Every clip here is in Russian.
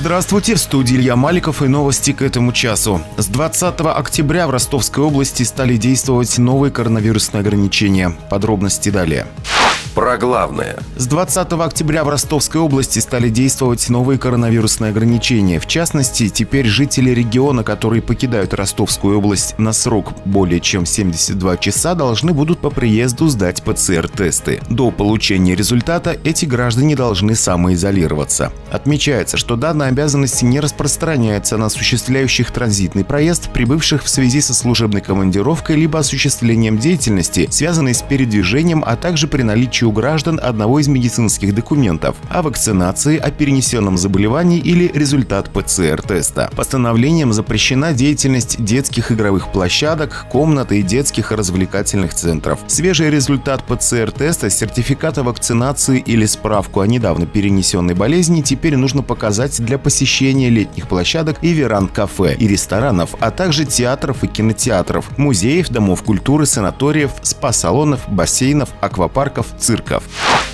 Здравствуйте, в студии Илья Маликов и новости к этому часу. С 20 октября в Ростовской области стали действовать новые коронавирусные ограничения. Подробности далее. Про главное. С 20 октября в Ростовской области стали действовать новые коронавирусные ограничения. В частности, теперь жители региона, которые покидают Ростовскую область на срок более чем 72 часа, должны будут по приезду сдать ПЦР-тесты. До получения результата эти граждане должны самоизолироваться. Отмечается, что данная обязанность не распространяется на осуществляющих транзитный проезд, прибывших в связи со служебной командировкой либо осуществлением деятельности, связанной с передвижением, а также при наличии у граждан одного из медицинских документов о вакцинации, о перенесенном заболевании или результат ПЦР-теста. Постановлением запрещена деятельность детских игровых площадок, комнат и детских развлекательных центров. Свежий результат ПЦР-теста, сертификата вакцинации или справку о недавно перенесенной болезни теперь нужно показать для посещения летних площадок и веранд кафе и ресторанов, а также театров и кинотеатров, музеев, домов культуры, санаториев, спа-салонов, бассейнов, аквапарков, цирков цирков.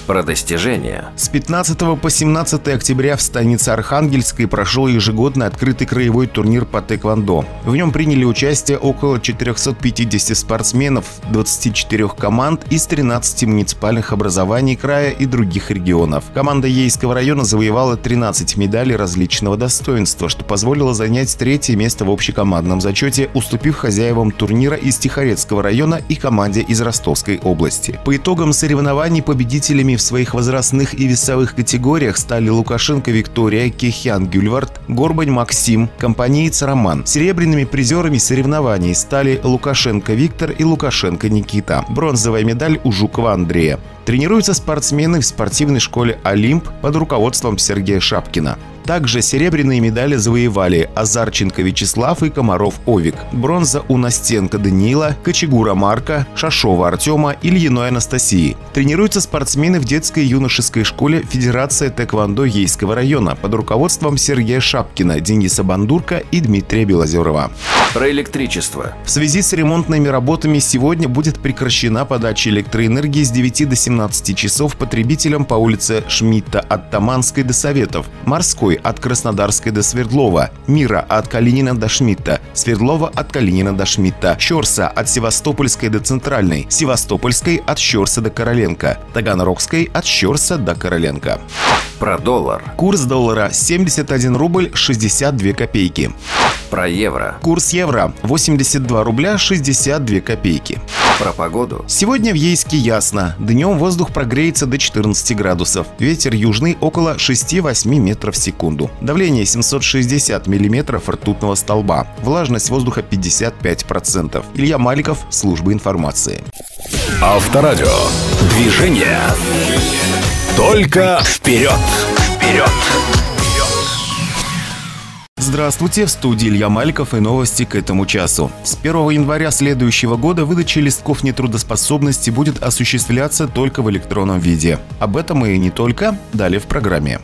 Про достижения. С 15 по 17 октября в станице Архангельской прошел ежегодный открытый краевой турнир по тэквондо. В нем приняли участие около 450 спортсменов, 24 команд из 13 муниципальных образований края и других регионов. Команда Ейского района завоевала 13 медалей различного достоинства, что позволило занять третье место в общекомандном зачете, уступив хозяевам турнира из Тихорецкого района и команде из Ростовской области. По итогам соревнований победителями в своих возрастных и весовых категориях стали Лукашенко Виктория, Кехян Гюльвард, Горбань Максим, компаниец Роман. Серебряными призерами соревнований стали Лукашенко Виктор и Лукашенко Никита. Бронзовая медаль у Жукова Андрея. Тренируются спортсмены в спортивной школе «Олимп» под руководством Сергея Шапкина. Также серебряные медали завоевали Азарченко Вячеслав и Комаров Овик. Бронза у Настенко Даниила, Кочегура Марка, Шашова Артема, Ильиной Анастасии. Тренируются спортсмены в детской и юношеской школе Федерация Тэквондо Ейского района под руководством Сергея Шапкина, Дениса Бандурка и Дмитрия Белозерова. Про электричество. В связи с ремонтными работами сегодня будет прекращена подача электроэнергии с 9 до 17 часов потребителям по улице Шмидта от Таманской до Советов, Морской от Краснодарской до Свердлова, Мира от Калинина до Шмидта, Свердлова от Калинина до Шмидта, Щорса от Севастопольской до Центральной, Севастопольской от Щорса до Короленко, Таганрогской от Щорса до Короленко. Про доллар. Курс доллара 71 рубль 62 копейки. Про евро. Курс евро 82 рубля 62 копейки. Про погоду. Сегодня в Ейске ясно. Днем воздух прогреется до 14 градусов. Ветер южный около 6-8 метров в секунду. Давление 760 миллиметров ртутного столба. Влажность воздуха 55%. Илья Маликов, служба информации. Авторадио. Движение. Только вперед. Вперед. Здравствуйте, в студии Илья Маликов и новости к этому часу. С 1 января следующего года выдача листков нетрудоспособности будет осуществляться только в электронном виде. Об этом и не только, далее в программе.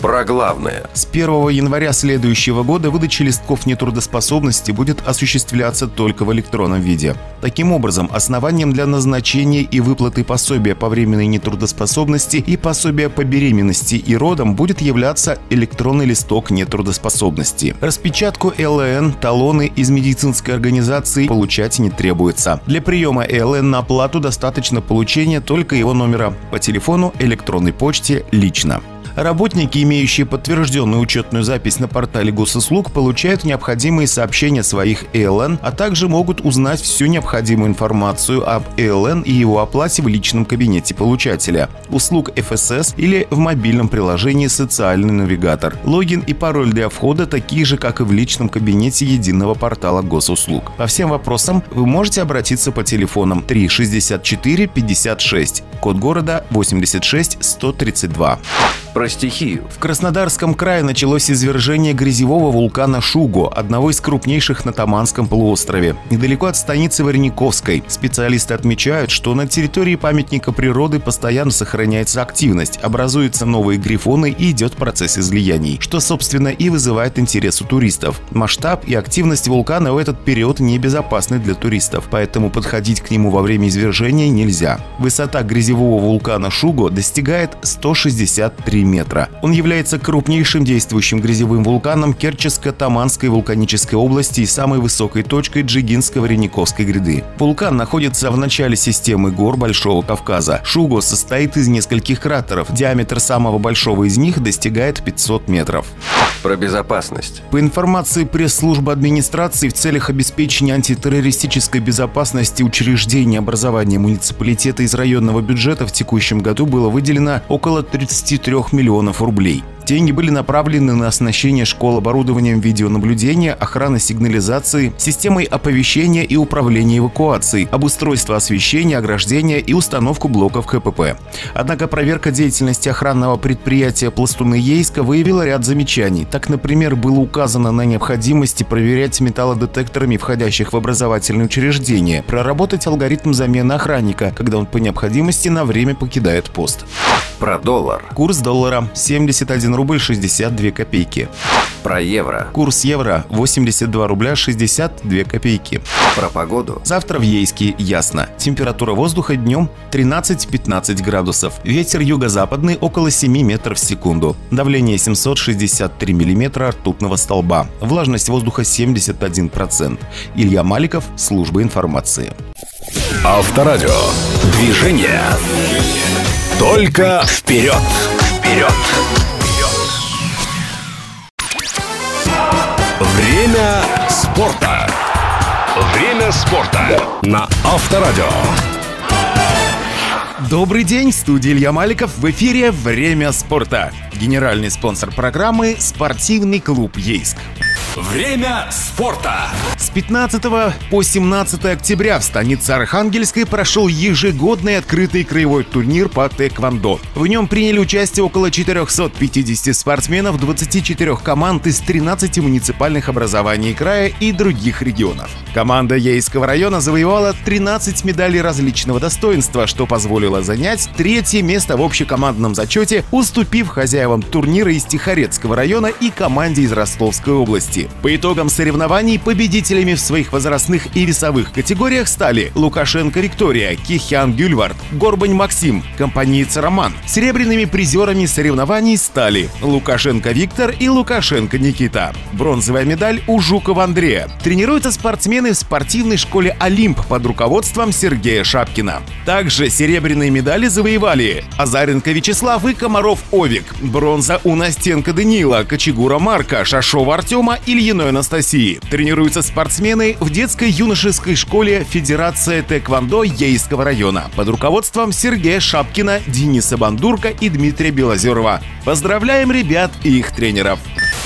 Про главное. С 1 января следующего года выдача листков нетрудоспособности будет осуществляться только в электронном виде. Таким образом, основанием для назначения и выплаты пособия по временной нетрудоспособности и пособия по беременности и родам будет являться электронный листок нетрудоспособности. Распечатку ЛН, талоны из медицинской организации получать не требуется. Для приема ЛН на оплату достаточно получения только его номера по телефону, электронной почте лично. Работники, имеющие подтвержденную учетную запись на портале госуслуг, получают необходимые сообщения своих ЭЛН, а также могут узнать всю необходимую информацию об ЭЛН и его оплате в личном кабинете получателя, услуг ФСС или в мобильном приложении «Социальный навигатор». Логин и пароль для входа такие же, как и в личном кабинете единого портала госуслуг. По всем вопросам вы можете обратиться по телефонам 364 56, код города 86 132 про стихию. В Краснодарском крае началось извержение грязевого вулкана Шуго, одного из крупнейших на Таманском полуострове, недалеко от станицы Варениковской. Специалисты отмечают, что на территории памятника природы постоянно сохраняется активность, образуются новые грифоны и идет процесс излияний, что, собственно, и вызывает интерес у туристов. Масштаб и активность вулкана в этот период небезопасны для туристов, поэтому подходить к нему во время извержения нельзя. Высота грязевого вулкана Шуго достигает 163 метра. Он является крупнейшим действующим грязевым вулканом Керческо-Таманской вулканической области и самой высокой точкой Джигинско-Варениковской гряды. Вулкан находится в начале системы гор Большого Кавказа. Шуго состоит из нескольких кратеров. Диаметр самого большого из них достигает 500 метров. Про безопасность. По информации пресс-службы администрации, в целях обеспечения антитеррористической безопасности учреждений образования муниципалитета из районного бюджета в текущем году было выделено около 33 миллионов рублей. Деньги были направлены на оснащение школ оборудованием видеонаблюдения, охраны сигнализации, системой оповещения и управления эвакуацией, обустройство освещения, ограждения и установку блоков КПП. Однако проверка деятельности охранного предприятия «Пластуны Ейска» выявила ряд замечаний. Так, например, было указано на необходимости проверять металлодетекторами входящих в образовательные учреждения, проработать алгоритм замены охранника, когда он по необходимости на время покидает пост. Про доллар. Курс доллара 71 рубль 62 копейки. Про евро. Курс евро 82 рубля 62 копейки. Про погоду. Завтра в Ейске ясно. Температура воздуха днем 13-15 градусов. Ветер юго-западный около 7 метров в секунду. Давление 763 миллиметра ртутного столба. Влажность воздуха 71%. Илья Маликов, служба информации. Авторадио. Движение. Только вперед. Вперед. Время спорта. Время спорта на Авторадио. Добрый день, в студии Илья Маликов. В эфире «Время спорта». Генеральный спонсор программы – спортивный клуб «Ейск». Время спорта. С 15 по 17 октября в станице Архангельской прошел ежегодный открытый краевой турнир по тэквондо. В нем приняли участие около 450 спортсменов 24 команд из 13 муниципальных образований края и других регионов. Команда Ейского района завоевала 13 медалей различного достоинства, что позволило занять третье место в общекомандном зачете, уступив хозяевам турнира из Тихорецкого района и команде из Ростовской области. По итогам соревнований победителями в своих возрастных и весовых категориях стали Лукашенко Виктория, Кихян Гюльвард, Горбань Максим, компаница Роман. Серебряными призерами соревнований стали Лукашенко Виктор и Лукашенко Никита. Бронзовая медаль у Жукова Андрея. Тренируются спортсмены в спортивной школе «Олимп» под руководством Сергея Шапкина. Также серебряные медали завоевали Азаренко Вячеслав и Комаров Овик. Бронза у Настенко Даниила, Кочегура Марка, Шашова Артема и Ильиной Анастасии. Тренируются спортсмены в детско-юношеской школе Федерация Тэквондо Ейского района под руководством Сергея Шапкина, Дениса Бандурка и Дмитрия Белозерова. Поздравляем ребят и их тренеров!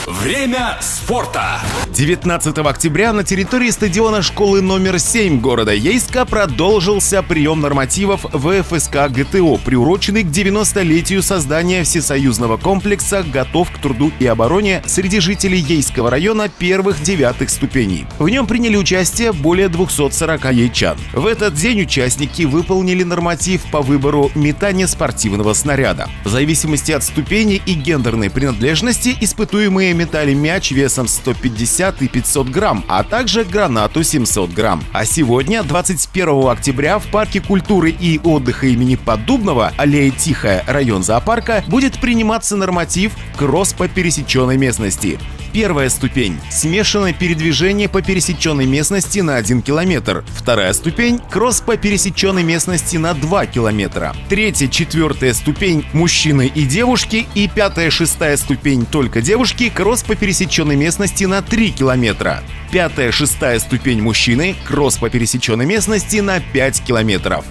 Время спорта. 19 октября на территории стадиона школы номер 7 города Ейска продолжился прием нормативов ВФСК ГТО, приуроченный к 90-летию создания всесоюзного комплекса «Готов к труду и обороне» среди жителей Ейского района первых-девятых ступеней. В нем приняли участие более 240 ейчан. В этот день участники выполнили норматив по выбору метания спортивного снаряда. В зависимости от ступени и гендерной принадлежности испытуемые метали мяч весом 150 и 500 грамм, а также гранату 700 грамм. А сегодня, 21 октября, в Парке культуры и отдыха имени Поддубного, аллея Тихая, район зоопарка, будет приниматься норматив «Кросс по пересеченной местности». Первая ступень – смешанное передвижение по пересеченной местности на 1 километр. Вторая ступень – кросс по пересеченной местности на 2 километра. Третья, четвертая ступень – мужчины и девушки. И пятая, шестая ступень – только девушки – кросс по пересеченной местности на 3 километра. Пятая, шестая ступень – мужчины – кросс по пересеченной местности на 5 километров.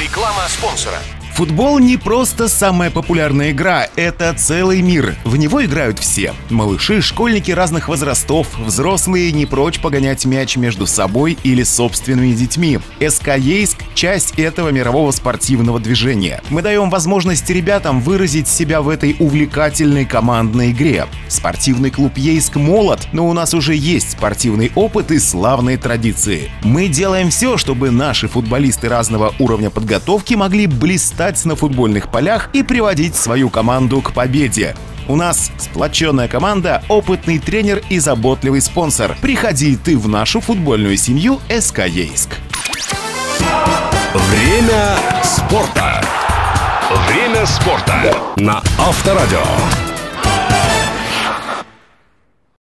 Реклама спонсора. Футбол не просто самая популярная игра, это целый мир. В него играют все. Малыши, школьники разных возрастов, взрослые не прочь погонять мяч между собой или собственными детьми. СК Ейск – часть этого мирового спортивного движения. Мы даем возможность ребятам выразить себя в этой увлекательной командной игре. Спортивный клуб Ейск молод, но у нас уже есть спортивный опыт и славные традиции. Мы делаем все, чтобы наши футболисты разного уровня подготовки могли блистать на футбольных полях и приводить свою команду к победе. У нас сплоченная команда, опытный тренер и заботливый спонсор. Приходи ты в нашу футбольную семью СК Ейск. Время спорта. Время спорта на Авторадио.